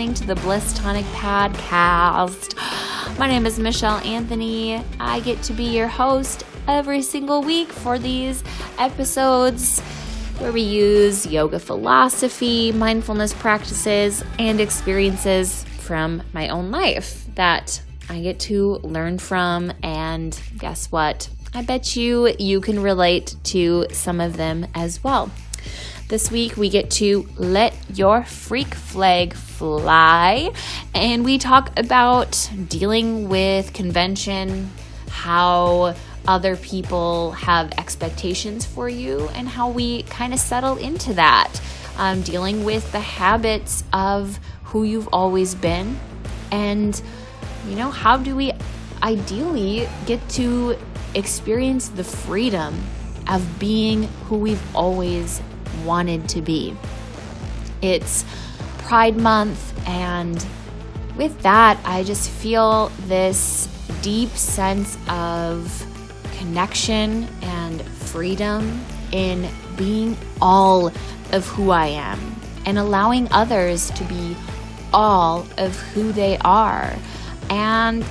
listening to the Bliss Tonic Podcast. My name is Michelle Anthony. I get to be your host every single week for these episodes where we use yoga philosophy, mindfulness practices, and experiences from my own life that I get to learn from. And guess what? I bet you you can relate to some of them as well. This week we get to let your freak flag fly and we talk about dealing with convention, how other people have expectations for you, and how we kind of settle into that. Um, dealing with the habits of who you've always been, and you know, how do we ideally get to experience the freedom of being who we've always wanted to be. It's Pride Month, and with that, I just feel this deep sense of connection and freedom in being all of who I am and allowing others to be all of who they are. And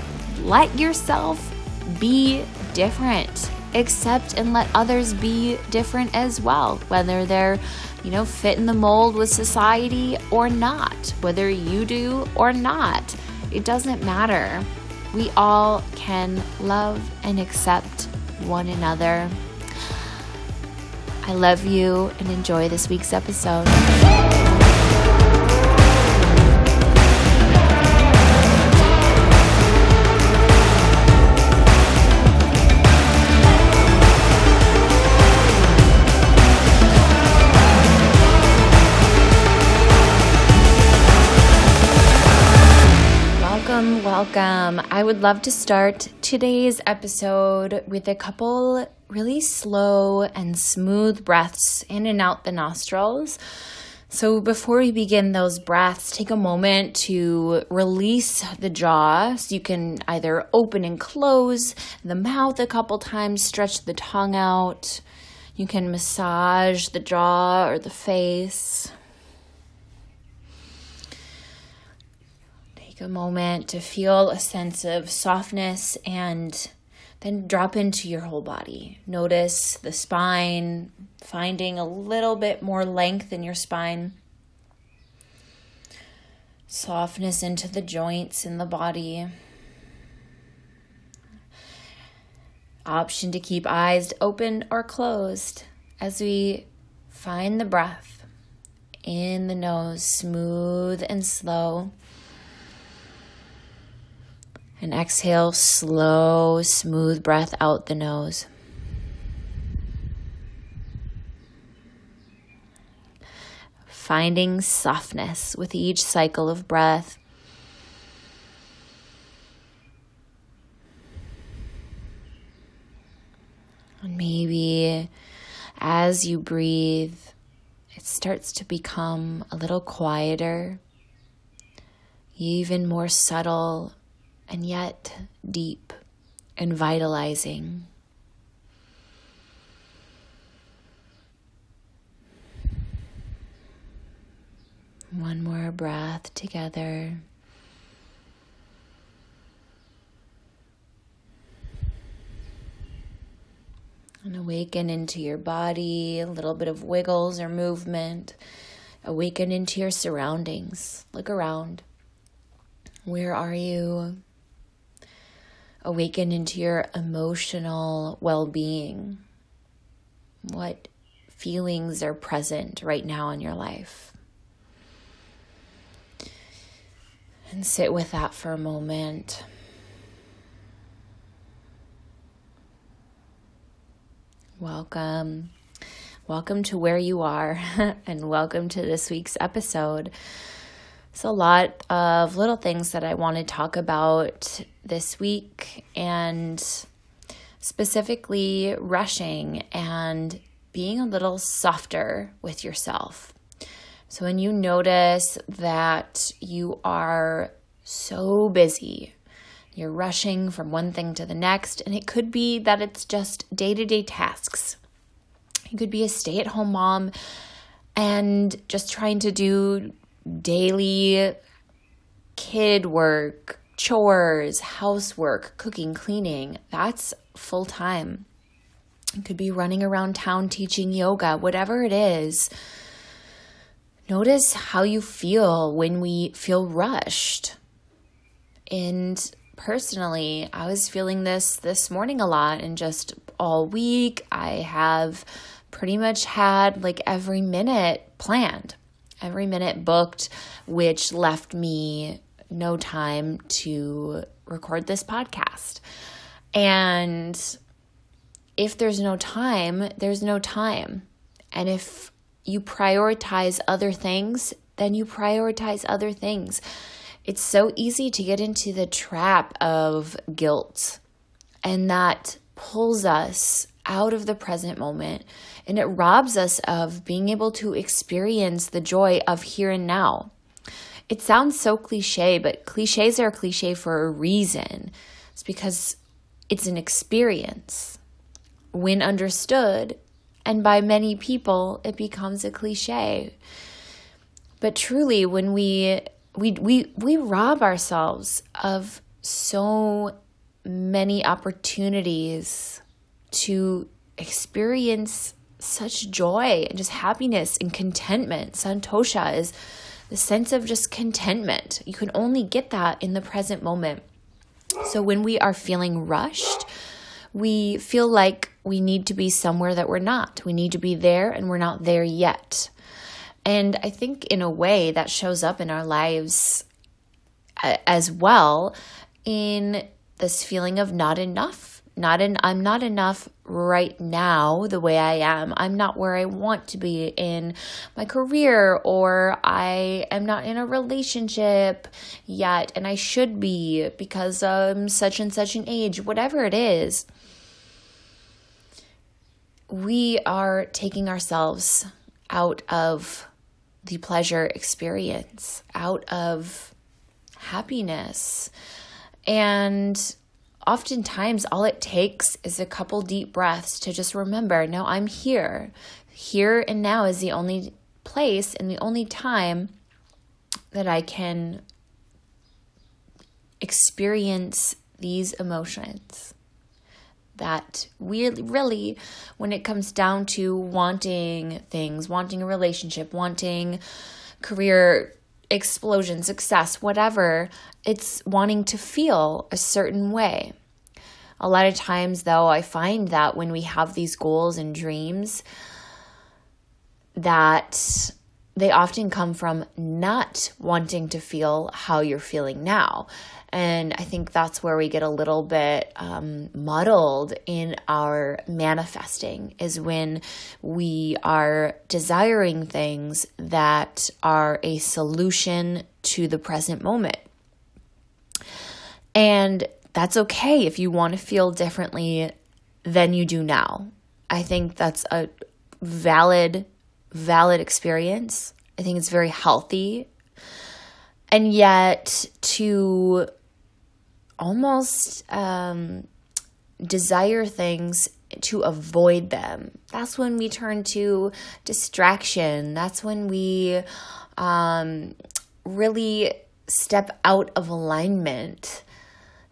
let yourself be different accept and let others be different as well, whether they're, you know, fit in the mold with society or not, whether you do or not. It doesn't matter. We all can love and accept one another. I love you and enjoy this week's episode. Welcome. I would love to start today's episode with a couple really slow and smooth breaths in and out the nostrils. So, before we begin those breaths, take a moment to release the jaw. So, you can either open and close the mouth a couple times, stretch the tongue out. You can massage the jaw or the face. Take a moment to feel a sense of softness and then drop into your whole body. Notice the spine, finding a little bit more length in your spine. Softness into the joints in the body. Option to keep eyes open or closed as we find the breath in the nose, smooth and slow. And exhale, slow, smooth breath out the nose. Finding softness with each cycle of breath. And maybe as you breathe, it starts to become a little quieter, even more subtle and yet deep and vitalizing. One more breath together. And awaken into your body, a little bit of wiggles or movement. Awaken into your surroundings. Look around. Where are you? Awaken into your emotional well being. What feelings are present right now in your life? And sit with that for a moment. Welcome. Welcome to where you are, and welcome to this week's episode. It's a lot of little things that I want to talk about this week, and specifically rushing and being a little softer with yourself. So, when you notice that you are so busy, you're rushing from one thing to the next, and it could be that it's just day to day tasks. You could be a stay at home mom and just trying to do daily kid work, chores, housework, cooking, cleaning. That's full time. It could be running around town teaching yoga, whatever it is. Notice how you feel when we feel rushed. And personally, I was feeling this this morning a lot and just all week. I have pretty much had like every minute planned, every minute booked, which left me no time to record this podcast. And if there's no time, there's no time. And if you prioritize other things, then you prioritize other things. It's so easy to get into the trap of guilt, and that pulls us out of the present moment and it robs us of being able to experience the joy of here and now. It sounds so cliche, but cliches are cliche for a reason. It's because it's an experience when understood, and by many people, it becomes a cliche. But truly, when we we we we rob ourselves of so many opportunities to experience such joy and just happiness and contentment. Santosha is the sense of just contentment. You can only get that in the present moment. So when we are feeling rushed, we feel like we need to be somewhere that we're not. We need to be there and we're not there yet. And I think in a way that shows up in our lives uh, as well in this feeling of not enough. Not in I'm not enough right now the way I am. I'm not where I want to be in my career or I am not in a relationship yet and I should be because I'm such and such an age, whatever it is we are taking ourselves out of the pleasure experience, out of happiness. And oftentimes, all it takes is a couple deep breaths to just remember no, I'm here. Here and now is the only place and the only time that I can experience these emotions that we really, when it comes down to wanting things, wanting a relationship, wanting career explosion, success, whatever, it's wanting to feel a certain way. A lot of times, though, I find that when we have these goals and dreams, that they often come from not wanting to feel how you're feeling now. And I think that's where we get a little bit um, muddled in our manifesting, is when we are desiring things that are a solution to the present moment. And that's okay if you want to feel differently than you do now. I think that's a valid, valid experience. I think it's very healthy. And yet, to almost um, desire things to avoid them. That's when we turn to distraction. That's when we um, really step out of alignment.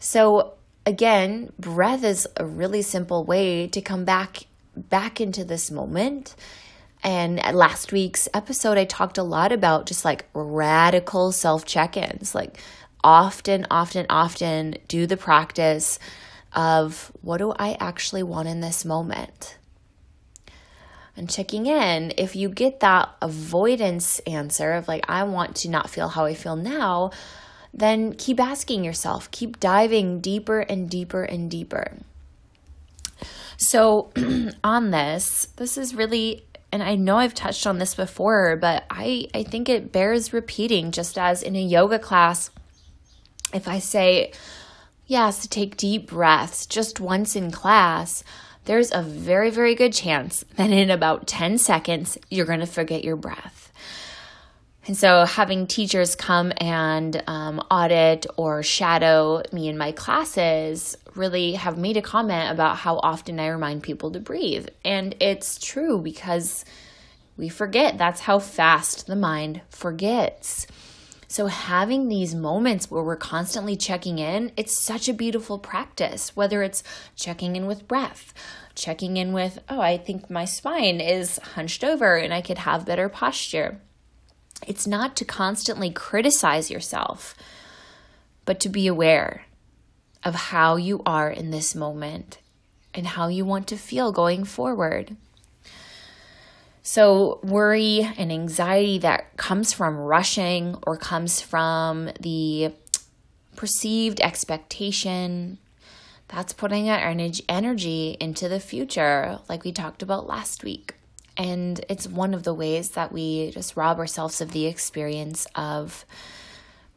So, again, breath is a really simple way to come back back into this moment. And last week's episode, I talked a lot about just like radical self check ins, like often, often, often do the practice of what do I actually want in this moment? And checking in, if you get that avoidance answer of like, I want to not feel how I feel now, then keep asking yourself, keep diving deeper and deeper and deeper. So, on this, this is really and I know I've touched on this before, but I, I think it bears repeating just as in a yoga class, if I say, yes, take deep breaths just once in class, there's a very, very good chance that in about 10 seconds, you're going to forget your breath. And so, having teachers come and um, audit or shadow me in my classes really have made a comment about how often I remind people to breathe. And it's true because We forget. That's how fast the mind forgets. So, having these moments where we're constantly checking in, it's such a beautiful practice, whether it's checking in with breath, checking in with, oh, I think my spine is hunched over and I could have better posture. It's not to constantly criticize yourself, but to be aware of how you are in this moment and how you want to feel going forward. So, worry and anxiety that comes from rushing or comes from the perceived expectation, that's putting our energy into the future, like we talked about last week. And it's one of the ways that we just rob ourselves of the experience of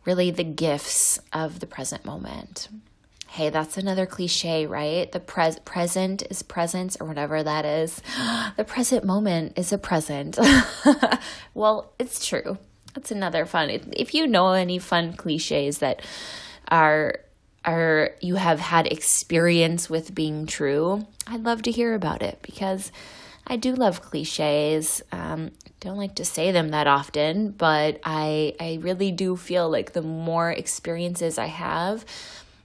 really the gifts of the present moment. Hey, that's another cliche, right? The pres- present is presence or whatever that is. The present moment is a present. well, it's true. That's another fun. If you know any fun cliches that are are you have had experience with being true, I'd love to hear about it because I do love cliches. Um, don't like to say them that often, but I I really do feel like the more experiences I have,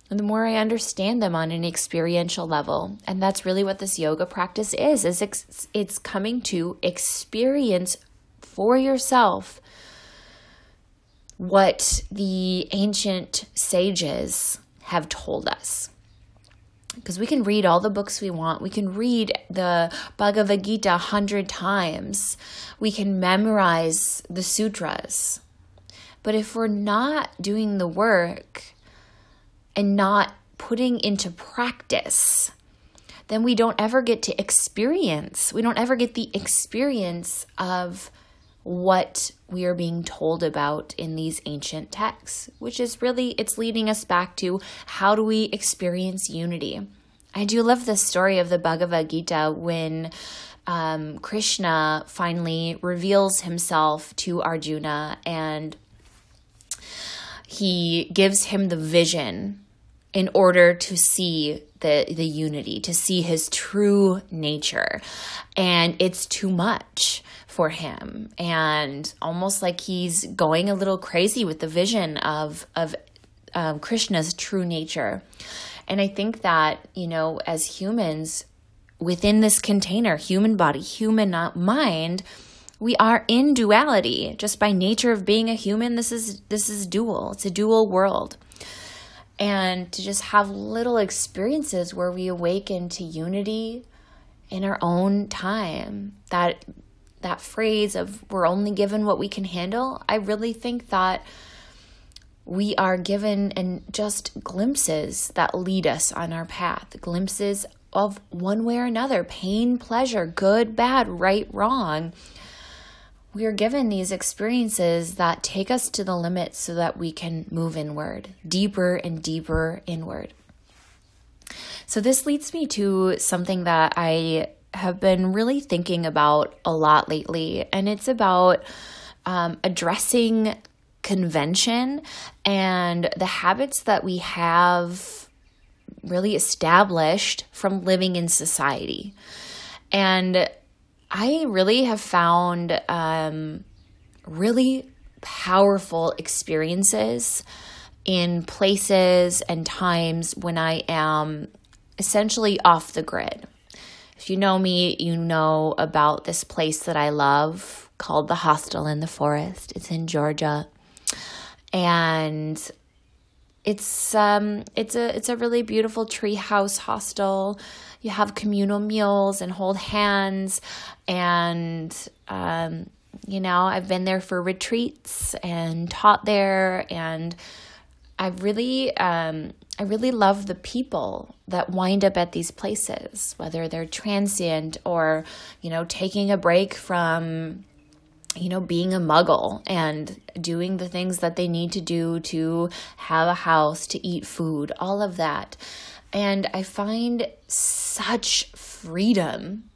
the more I understand them on an experiential level. And that's really what this yoga practice is, is ex- it's coming to experience for yourself what the ancient sages have told us. Because we can read all the books we want. We can read the Bhagavad Gita a hundred times. We can memorize the sutras. But if we're not doing the work, and not putting into practice, then we don't ever get to experience. We don't ever get the experience of what we are being told about in these ancient texts, which is really it's leading us back to how do we experience unity. I do love the story of the Bhagavad Gita when um, Krishna finally reveals himself to Arjuna and he gives him the vision in order to see the the unity, to see his true nature. And it's too much for him and almost like he's going a little crazy with the vision of of um, Krishna's true nature. And I think that, you know, as humans within this container, human body, human mind, we are in duality just by nature of being a human. This is this is dual. It's a dual world and to just have little experiences where we awaken to unity in our own time that that phrase of we're only given what we can handle i really think that we are given and just glimpses that lead us on our path glimpses of one way or another pain pleasure good bad right wrong we are given these experiences that take us to the limit so that we can move inward, deeper and deeper inward. So, this leads me to something that I have been really thinking about a lot lately, and it's about um, addressing convention and the habits that we have really established from living in society. And I really have found um, really powerful experiences in places and times when I am essentially off the grid. If you know me, you know about this place that I love called the Hostel in the Forest. It's in Georgia. And it's um it's a it's a really beautiful treehouse hostel you have communal meals and hold hands and um, you know i've been there for retreats and taught there and i really um, i really love the people that wind up at these places whether they're transient or you know taking a break from you know, being a muggle and doing the things that they need to do to have a house, to eat food, all of that. And I find such freedom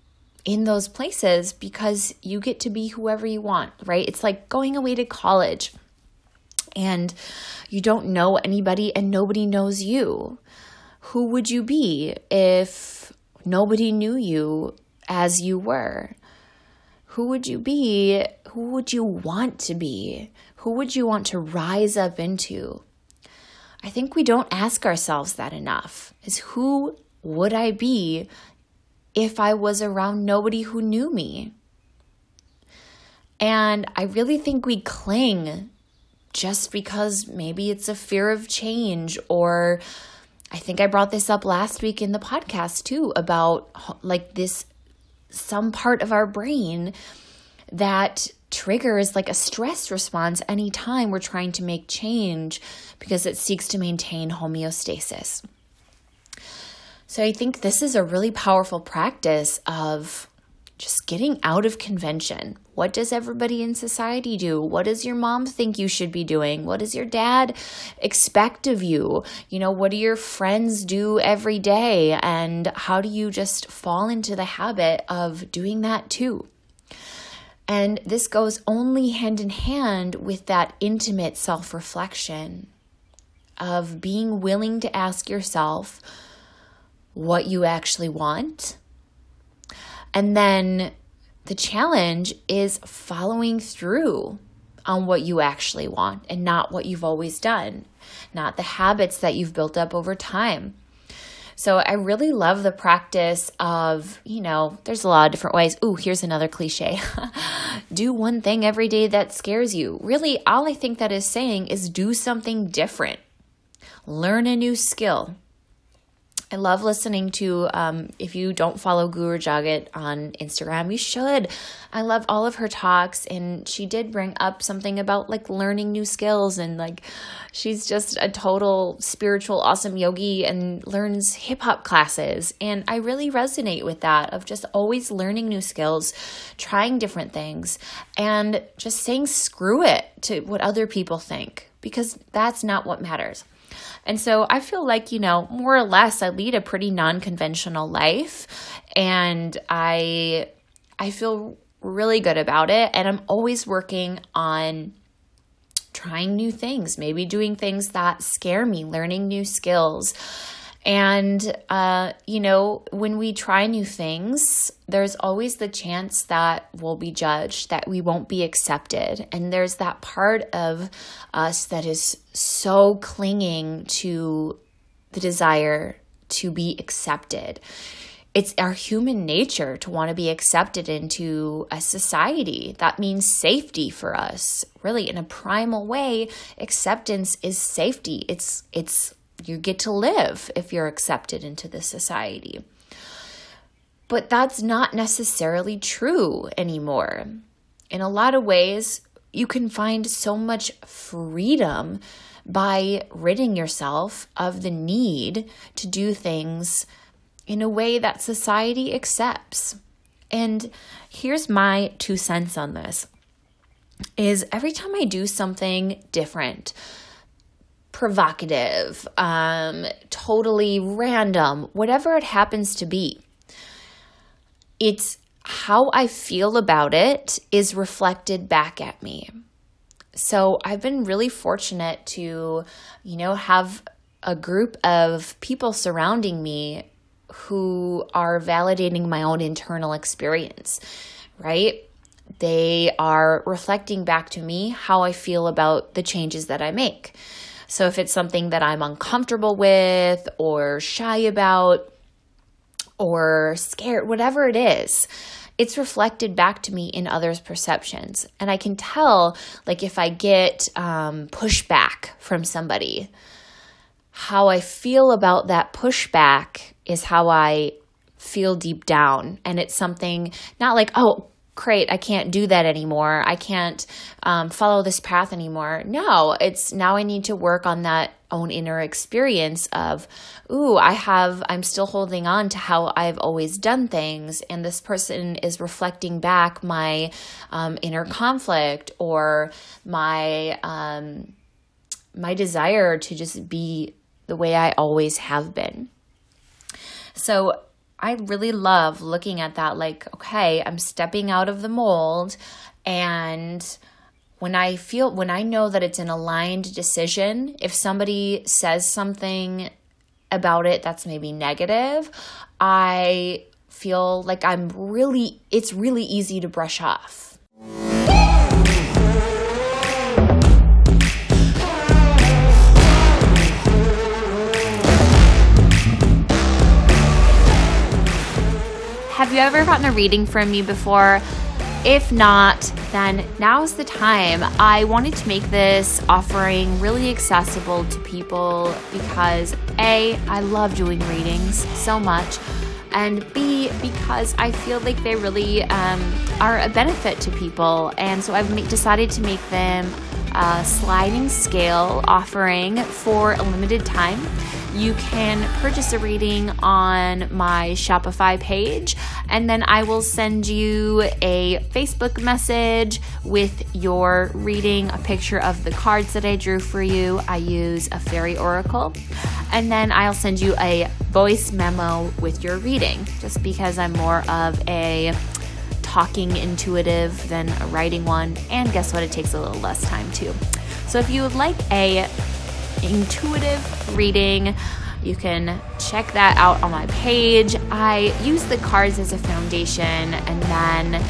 in those places because you get to be whoever you want, right? It's like going away to college and you don't know anybody and nobody knows you. Who would you be if nobody knew you as you were? who would you be? Who would you want to be? Who would you want to rise up into? I think we don't ask ourselves that enough. Is who would I be if I was around nobody who knew me? And I really think we cling just because maybe it's a fear of change or I think I brought this up last week in the podcast too about like this some part of our brain that triggers like a stress response anytime we're trying to make change because it seeks to maintain homeostasis. So I think this is a really powerful practice of just getting out of convention. What does everybody in society do? What does your mom think you should be doing? What does your dad expect of you? You know, what do your friends do every day? And how do you just fall into the habit of doing that too? And this goes only hand in hand with that intimate self reflection of being willing to ask yourself what you actually want. And then the challenge is following through on what you actually want and not what you've always done, not the habits that you've built up over time. So I really love the practice of, you know, there's a lot of different ways. Ooh, here's another cliche. do one thing every day that scares you. Really, all I think that is saying is do something different. Learn a new skill. I love listening to, um, if you don't follow Guru Jagat on Instagram, you should. I love all of her talks, and she did bring up something about like learning new skills, and like she's just a total spiritual, awesome yogi and learns hip hop classes. And I really resonate with that of just always learning new skills, trying different things, and just saying screw it to what other people think because that's not what matters. And so I feel like, you know, more or less I lead a pretty non-conventional life and I I feel really good about it and I'm always working on trying new things, maybe doing things that scare me, learning new skills. And, uh, you know, when we try new things, there's always the chance that we'll be judged, that we won't be accepted. And there's that part of us that is so clinging to the desire to be accepted. It's our human nature to want to be accepted into a society. That means safety for us. Really, in a primal way, acceptance is safety. It's it's you get to live if you're accepted into the society. But that's not necessarily true anymore. In a lot of ways, you can find so much freedom by ridding yourself of the need to do things in a way that society accepts. And here's my two cents on this is every time I do something different, provocative, um, totally random, whatever it happens to be. It's how I feel about it is reflected back at me. So I've been really fortunate to, you know, have a group of people surrounding me who are validating my own internal experience, right? They are reflecting back to me how I feel about the changes that I make. So if it's something that I'm uncomfortable with or shy about or scared, whatever it is, it's reflected back to me in others' perceptions. And I can tell, like, if I get um, pushback from somebody, how I feel about that pushback is how I feel deep down. And it's something not like, oh, great, I can't do that anymore. I can't um, follow this path anymore. No, it's now I need to work on that own inner experience of, ooh, I have, I'm still holding on to how I've always done things. And this person is reflecting back my um, inner conflict or my, um, my desire to just be the way I always have been. So I really love looking at that like, okay, I'm stepping out of the mold and when I feel when I know that it's an aligned decision, if somebody says something about it that's maybe negative, I feel like I'm really, it's really easy to brush off. Have you ever gotten a reading from me before? If not, then now's the time. I wanted to make this offering really accessible to people because A, I love doing readings so much, and B, because I feel like they really um, are a benefit to people. And so I've decided to make them a sliding scale offering for a limited time you can purchase a reading on my Shopify page, and then I will send you a Facebook message with your reading, a picture of the cards that I drew for you. I use a fairy oracle, and then I'll send you a voice memo with your reading, just because I'm more of a talking intuitive than a writing one, and guess what? It takes a little less time too. So if you would like a intuitive reading. You can check that out on my page. I use the cards as a foundation and then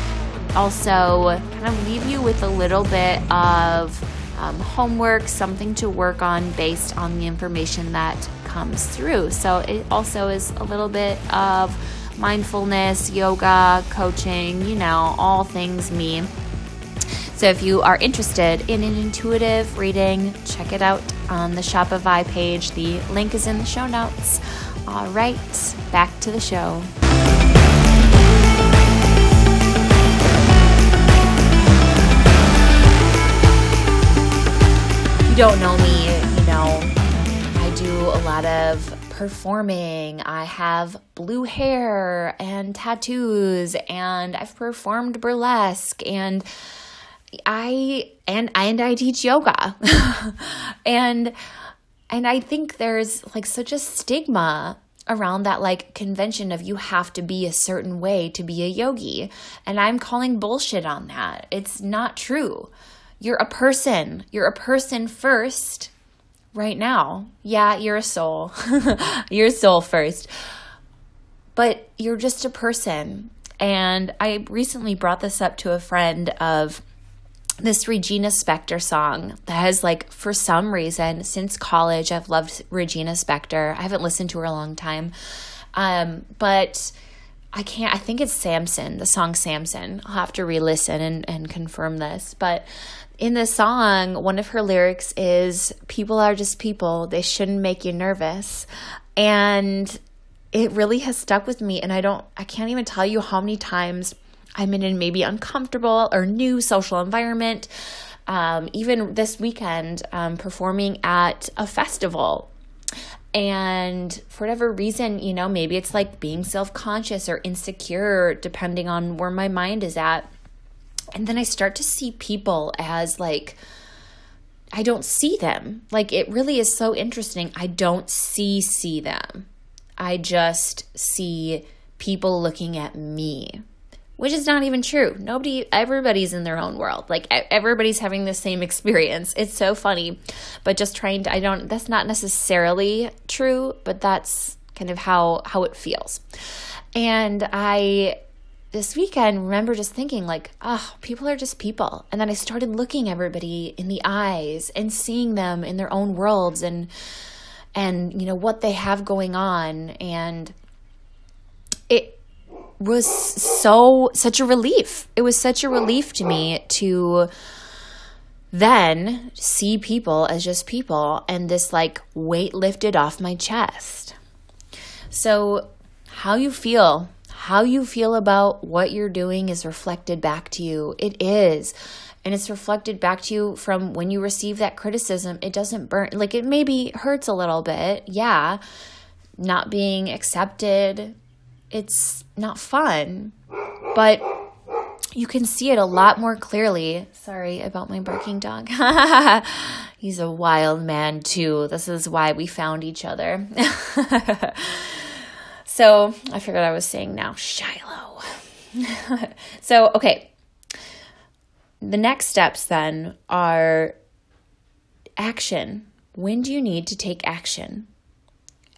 also kind of leave you with a little bit of um, homework, something to work on based on the information that comes through. So it also is a little bit of mindfulness, yoga, coaching, you know, all things me. So if you are interested in an intuitive reading, check it out on the Shopify page. The link is in the show notes. All right, back to the show. you don't know me, you know, I do a lot of performing. I have blue hair and tattoos, and I've performed burlesque and I and and I teach yoga. and and I think there's like such a stigma around that like convention of you have to be a certain way to be a yogi. And I'm calling bullshit on that. It's not true. You're a person. You're a person first right now. Yeah, you're a soul. you're a soul first. But you're just a person. And I recently brought this up to a friend of this Regina Spektor song that has like for some reason since college I've loved Regina Spektor. I haven't listened to her a long time. Um, but I can't I think it's Samson, the song Samson. I'll have to re-listen and, and confirm this. But in the song, one of her lyrics is people are just people. They shouldn't make you nervous. And it really has stuck with me and I don't I can't even tell you how many times I'm in a maybe uncomfortable or new social environment. Um, even this weekend, um, performing at a festival. And for whatever reason, you know, maybe it's like being self conscious or insecure, depending on where my mind is at. And then I start to see people as like, I don't see them. Like it really is so interesting. I don't see see them. I just see people looking at me which is not even true. Nobody, everybody's in their own world. Like everybody's having the same experience. It's so funny, but just trying to, I don't, that's not necessarily true, but that's kind of how, how it feels. And I, this weekend, remember just thinking like, oh, people are just people. And then I started looking everybody in the eyes and seeing them in their own worlds and, and, you know, what they have going on. And it, was so such a relief. It was such a relief to me to then see people as just people and this like weight lifted off my chest. So, how you feel, how you feel about what you're doing is reflected back to you. It is. And it's reflected back to you from when you receive that criticism. It doesn't burn, like it maybe hurts a little bit. Yeah. Not being accepted, it's not fun, but you can see it a lot more clearly. Sorry about my barking dog. He's a wild man, too. This is why we found each other. so I figured I was saying now, Shiloh. so, okay. The next steps then are action. When do you need to take action?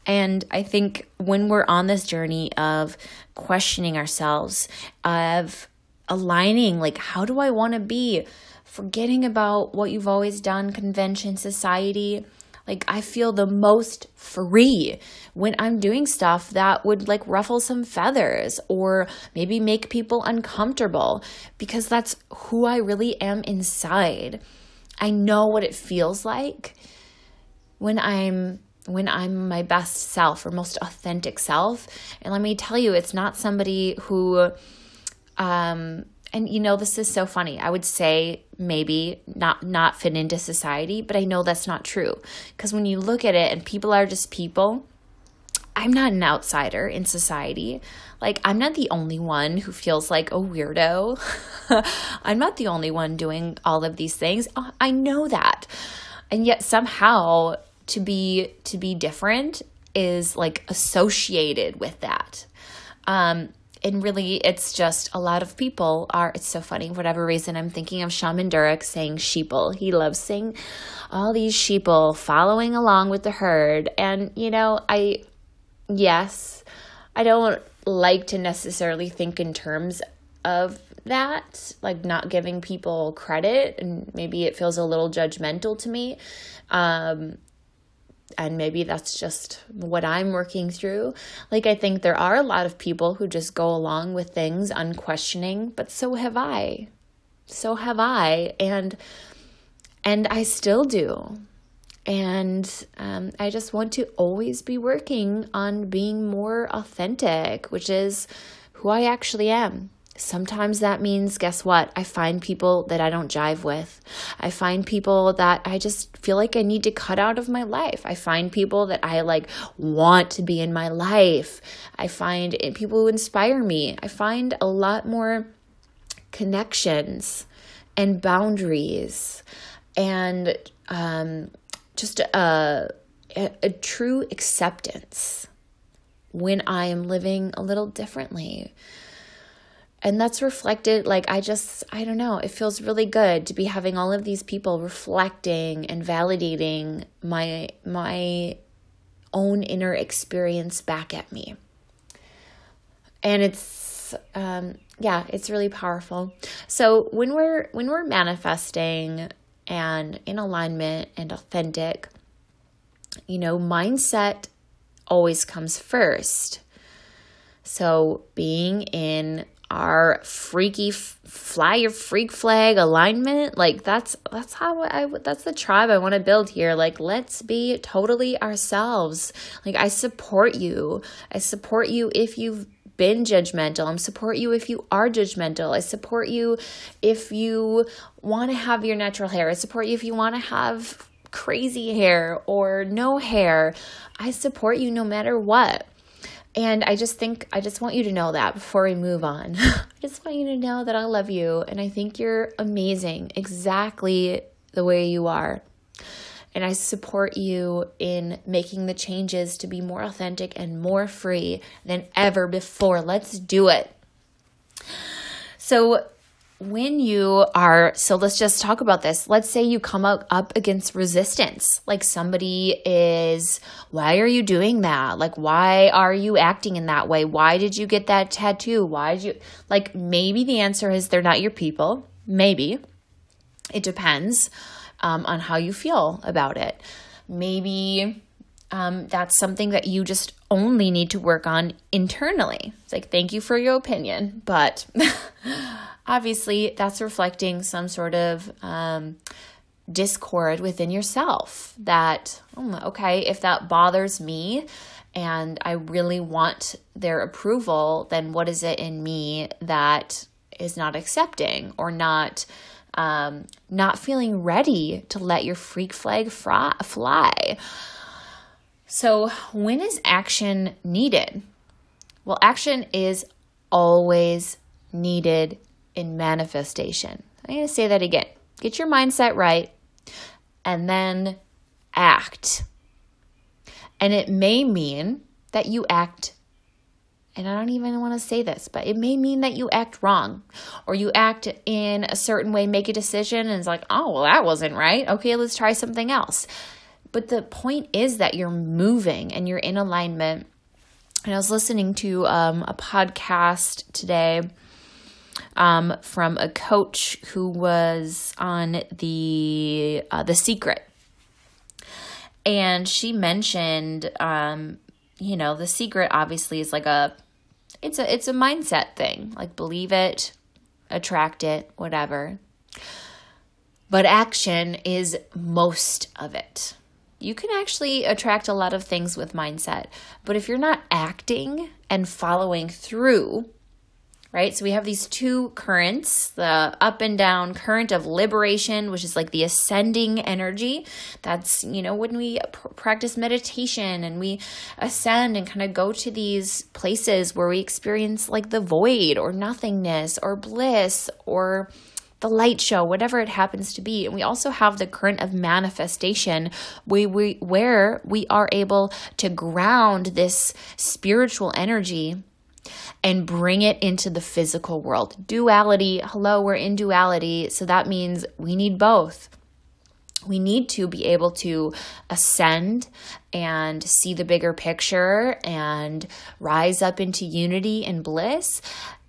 And I think when we're on this journey of questioning ourselves, of aligning, like, how do I want to be? Forgetting about what you've always done, convention, society. Like, I feel the most free when I'm doing stuff that would like ruffle some feathers or maybe make people uncomfortable because that's who I really am inside. I know what it feels like when I'm when I'm my best self or most authentic self. And let me tell you, it's not somebody who um and you know this is so funny. I would say maybe not not fit into society, but I know that's not true. Cuz when you look at it and people are just people, I'm not an outsider in society. Like, I'm not the only one who feels like a weirdo. I'm not the only one doing all of these things. I know that. And yet somehow to be to be different is like associated with that. Um and really it's just a lot of people are it's so funny whatever reason i'm thinking of shaman durek saying sheeple he loves saying all these sheeple following along with the herd and you know i yes, I don't like to necessarily think in terms of that, like not giving people credit, and maybe it feels a little judgmental to me. Um, and maybe that's just what I'm working through. Like, I think there are a lot of people who just go along with things unquestioning, but so have I. So have I. And and I still do. And um, I just want to always be working on being more authentic, which is who I actually am. Sometimes that means, guess what? I find people that I don't jive with. I find people that I just feel like I need to cut out of my life. I find people that I like want to be in my life. I find people who inspire me. I find a lot more connections and boundaries and um, just a, a, a true acceptance when I am living a little differently. And that's reflected, like, I just, I don't know, it feels really good to be having all of these people reflecting and validating my, my own inner experience back at me. And it's, um, yeah, it's really powerful. So when we're, when we're manifesting and in alignment and authentic, you know, mindset always comes first. So being in our freaky fly your freak flag alignment like that's that's how I that's the tribe I want to build here like let's be totally ourselves like I support you I support you if you've been judgmental. I support you if you are judgmental. I support you if you want to have your natural hair. I support you if you want to have crazy hair or no hair. I support you no matter what. And I just think, I just want you to know that before we move on. I just want you to know that I love you and I think you're amazing exactly the way you are. And I support you in making the changes to be more authentic and more free than ever before. Let's do it. So, when you are, so let's just talk about this. Let's say you come up, up against resistance. Like somebody is, why are you doing that? Like, why are you acting in that way? Why did you get that tattoo? Why did you, like, maybe the answer is they're not your people. Maybe. It depends um, on how you feel about it. Maybe um, that's something that you just only need to work on internally. It's like, thank you for your opinion, but obviously that's reflecting some sort of um, discord within yourself. That, oh, okay, if that bothers me and I really want their approval, then what is it in me that is not accepting or not? um, not feeling ready to let your freak flag fly. So, when is action needed? Well, action is always needed in manifestation. I'm going to say that again. Get your mindset right and then act. And it may mean that you act and I don't even want to say this, but it may mean that you act wrong or you act in a certain way, make a decision, and it's like, oh, well, that wasn't right. Okay, let's try something else. But the point is that you're moving and you're in alignment. And I was listening to um, a podcast today um, from a coach who was on the uh, the Secret, and she mentioned, um, you know, the Secret obviously is like a it's a it's a mindset thing. Like believe it, attract it, whatever. But action is most of it. You can actually attract a lot of things with mindset, but if you're not acting and following through, right? So we have these two currents the up and down current of liberation, which is like the ascending energy. That's, you know, when we pr- practice meditation and we ascend and kind of go to these places where we experience like the void or nothingness or bliss or the light show, whatever it happens to be. And we also have the current of manifestation we, we, where we are able to ground this spiritual energy and bring it into the physical world. Duality, hello, we're in duality. So that means we need both. We need to be able to ascend and see the bigger picture and rise up into unity and bliss.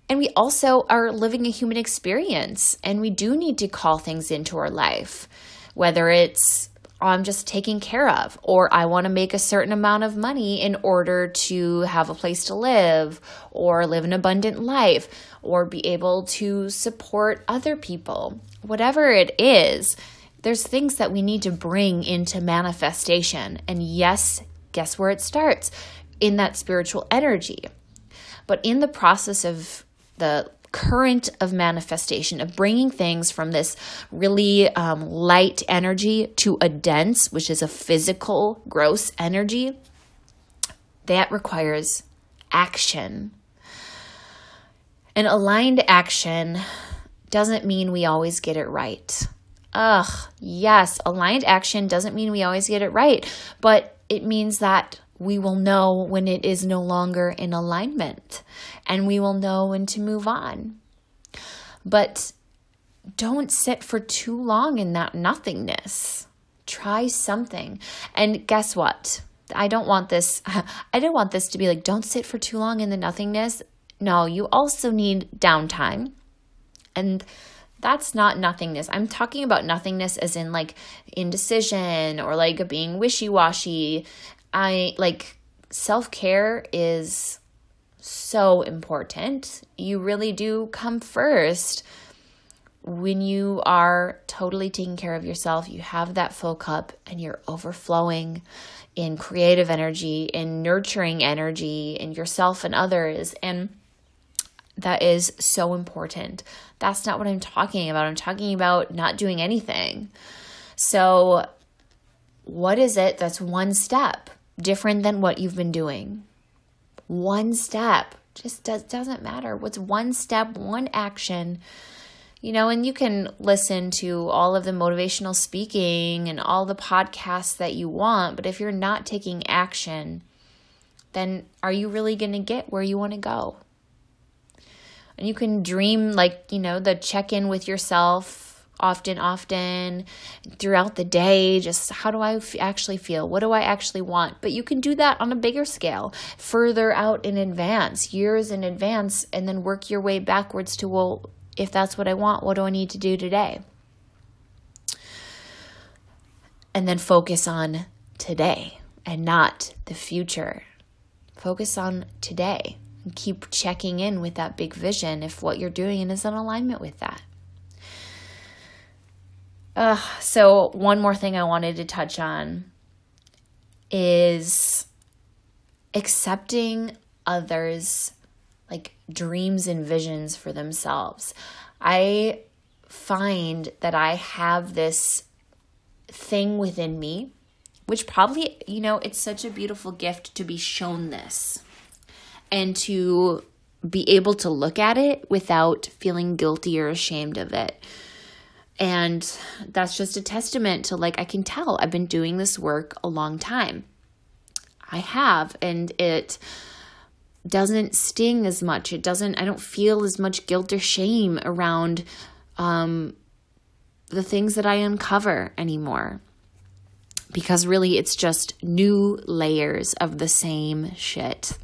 And we also are living a human experience, and we do need to call things into our life, whether it's oh, I'm just taking care of, or I want to make a certain amount of money in order to have a place to live, or live an abundant life, or be able to support other people. Whatever it is, there's things that we need to bring into manifestation. And yes, guess where it starts? In that spiritual energy. But in the process of the current of manifestation, of bringing things from this really um, light energy to a dense, which is a physical, gross energy, that requires action. And aligned action doesn't mean we always get it right. Ugh, yes, aligned action doesn't mean we always get it right, but it means that we will know when it is no longer in alignment and we will know when to move on. But don't sit for too long in that nothingness. Try something. And guess what? I don't want this I don't want this to be like don't sit for too long in the nothingness. No, you also need downtime. And that's not nothingness. I'm talking about nothingness as in like indecision or like being wishy washy I like self care is so important. You really do come first when you are totally taking care of yourself. You have that full cup and you're overflowing in creative energy, in nurturing energy, in yourself and others. And that is so important. That's not what I'm talking about. I'm talking about not doing anything. So, what is it that's one step? Different than what you've been doing. One step just does, doesn't matter. What's one step, one action? You know, and you can listen to all of the motivational speaking and all the podcasts that you want, but if you're not taking action, then are you really going to get where you want to go? And you can dream like, you know, the check in with yourself often, often throughout the day. Just how do I f- actually feel? What do I actually want? But you can do that on a bigger scale, further out in advance, years in advance, and then work your way backwards to, well, if that's what I want, what do I need to do today? And then focus on today and not the future. Focus on today and keep checking in with that big vision if what you're doing is in alignment with that. Uh, so, one more thing I wanted to touch on is accepting others' like dreams and visions for themselves. I find that I have this thing within me, which probably, you know, it's such a beautiful gift to be shown this and to be able to look at it without feeling guilty or ashamed of it. And that's just a testament to like, I can tell I've been doing this work a long time. I have, and it doesn't sting as much. It doesn't, I don't feel as much guilt or shame around um, the things that I uncover anymore because really it's just new layers of the same shit.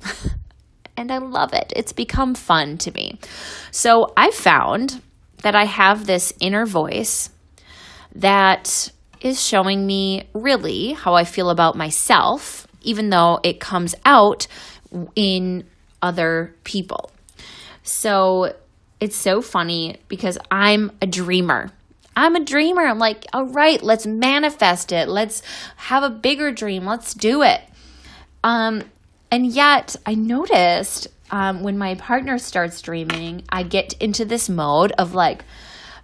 and I love it. It's become fun to me. So I found that I have this inner voice that is showing me really how I feel about myself, even though it comes out in other people. So it's so funny because I'm a dreamer. I'm a dreamer. I'm like, all right, let's manifest it. Let's have a bigger dream. Let's do it. Um, and yet I noticed um, when my partner starts dreaming, I get into this mode of like,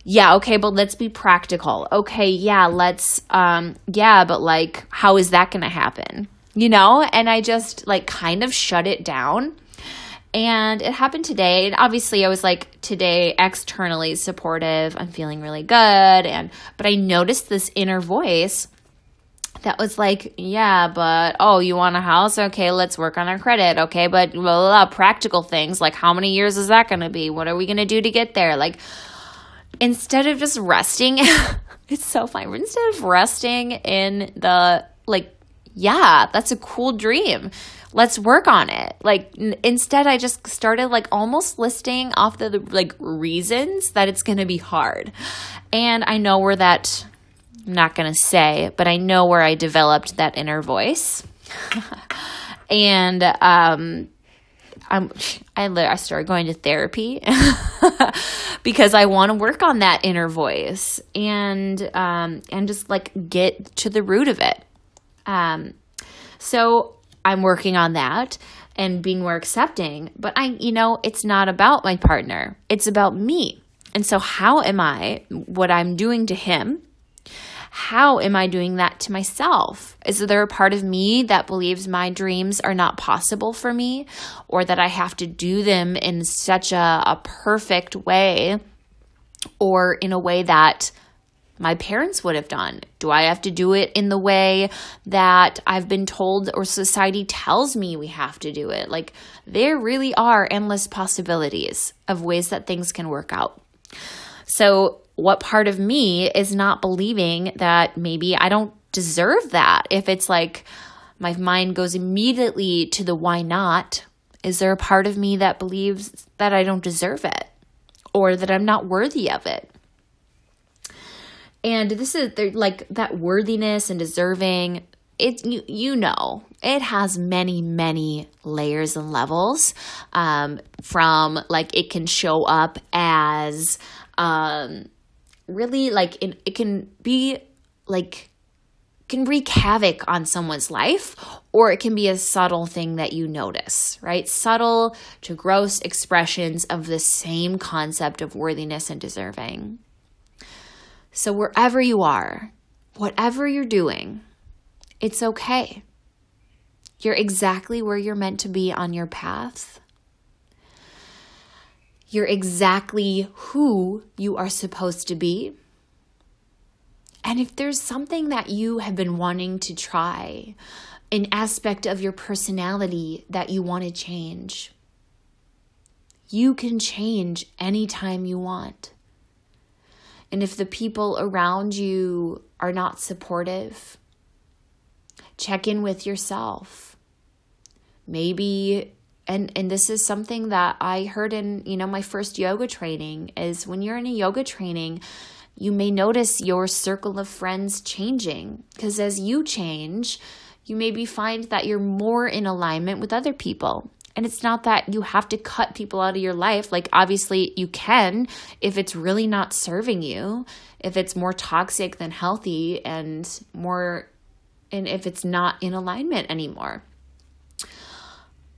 yeah, okay, but let's be practical. Okay, yeah, let's, um, yeah, but like, how is that going to happen? You know? And I just like kind of shut it down and it happened today. And obviously I was like today externally supportive. I'm feeling really good and but I noticed this inner voice that was like, yeah, but oh, you want a house? Okay, let's work on our credit. Okay, but blah, blah, blah, practical things like how many years is that going to be? What are we going to do to get there? Like instead of just resting, it's so fine. Instead of resting in the like, yeah, that's a cool dream let's work on it. Like n- instead I just started like almost listing off the, the like reasons that it's going to be hard. And I know where that I'm not going to say, but I know where I developed that inner voice. and um I'm I I started going to therapy because I want to work on that inner voice and um and just like get to the root of it. Um so I'm working on that and being more accepting. But I, you know, it's not about my partner, it's about me. And so, how am I, what I'm doing to him, how am I doing that to myself? Is there a part of me that believes my dreams are not possible for me or that I have to do them in such a, a perfect way or in a way that my parents would have done? Do I have to do it in the way that I've been told or society tells me we have to do it? Like, there really are endless possibilities of ways that things can work out. So, what part of me is not believing that maybe I don't deserve that? If it's like my mind goes immediately to the why not, is there a part of me that believes that I don't deserve it or that I'm not worthy of it? And this is like that worthiness and deserving. It you you know it has many many layers and levels. Um, from like it can show up as um, really like it, it can be like can wreak havoc on someone's life or it can be a subtle thing that you notice, right? Subtle to gross expressions of the same concept of worthiness and deserving. So, wherever you are, whatever you're doing, it's okay. You're exactly where you're meant to be on your path. You're exactly who you are supposed to be. And if there's something that you have been wanting to try, an aspect of your personality that you want to change, you can change anytime you want. And if the people around you are not supportive, check in with yourself. Maybe and and this is something that I heard in, you know, my first yoga training is when you're in a yoga training, you may notice your circle of friends changing because as you change, you maybe find that you're more in alignment with other people. And it's not that you have to cut people out of your life. Like, obviously, you can if it's really not serving you, if it's more toxic than healthy, and more, and if it's not in alignment anymore.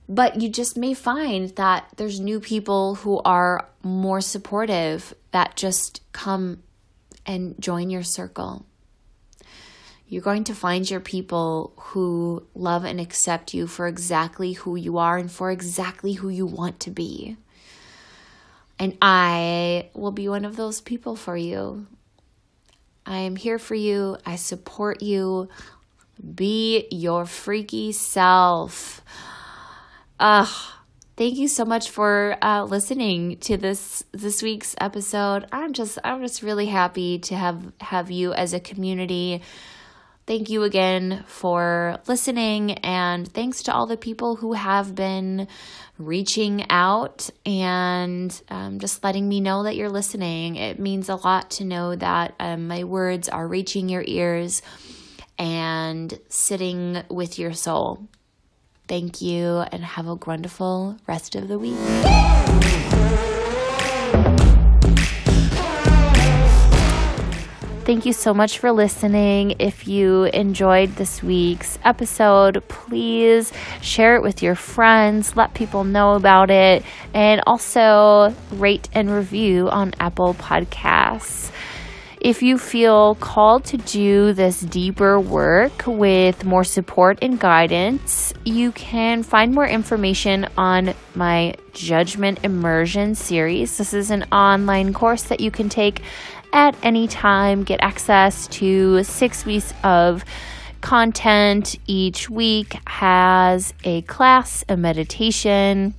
But you just may find that there's new people who are more supportive that just come and join your circle. You're going to find your people who love and accept you for exactly who you are and for exactly who you want to be. And I will be one of those people for you. I am here for you. I support you. Be your freaky self. Ugh. Thank you so much for uh, listening to this this week's episode. I'm just I'm just really happy to have have you as a community thank you again for listening, and thanks to all the people who have been reaching out and um, just letting me know that you're listening. It means a lot to know that um, my words are reaching your ears and sitting with your soul. Thank you and have a wonderful rest of the week. Thank you so much for listening. If you enjoyed this week's episode, please share it with your friends, let people know about it, and also rate and review on Apple Podcasts. If you feel called to do this deeper work with more support and guidance, you can find more information on my Judgment Immersion series. This is an online course that you can take at any time, get access to six weeks of content each week, has a class, a meditation,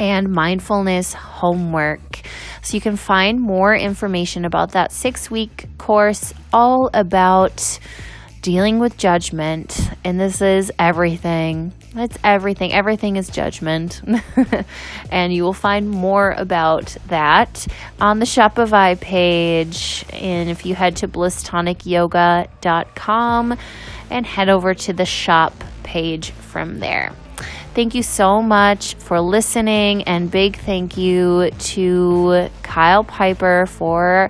and mindfulness homework. So you can find more information about that six week course, all about dealing with judgment. And this is everything. It's everything. Everything is judgment. and you will find more about that on the Shopify page. And if you head to blisstonicyoga.com and head over to the shop page from there. Thank you so much for listening, and big thank you to Kyle Piper for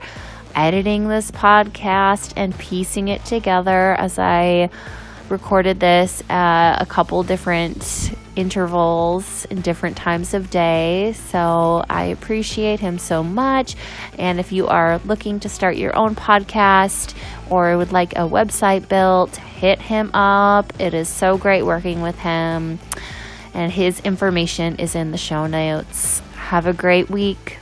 editing this podcast and piecing it together as I recorded this at a couple different intervals in different times of day. So I appreciate him so much. And if you are looking to start your own podcast or would like a website built, hit him up. It is so great working with him. And his information is in the show notes. Have a great week.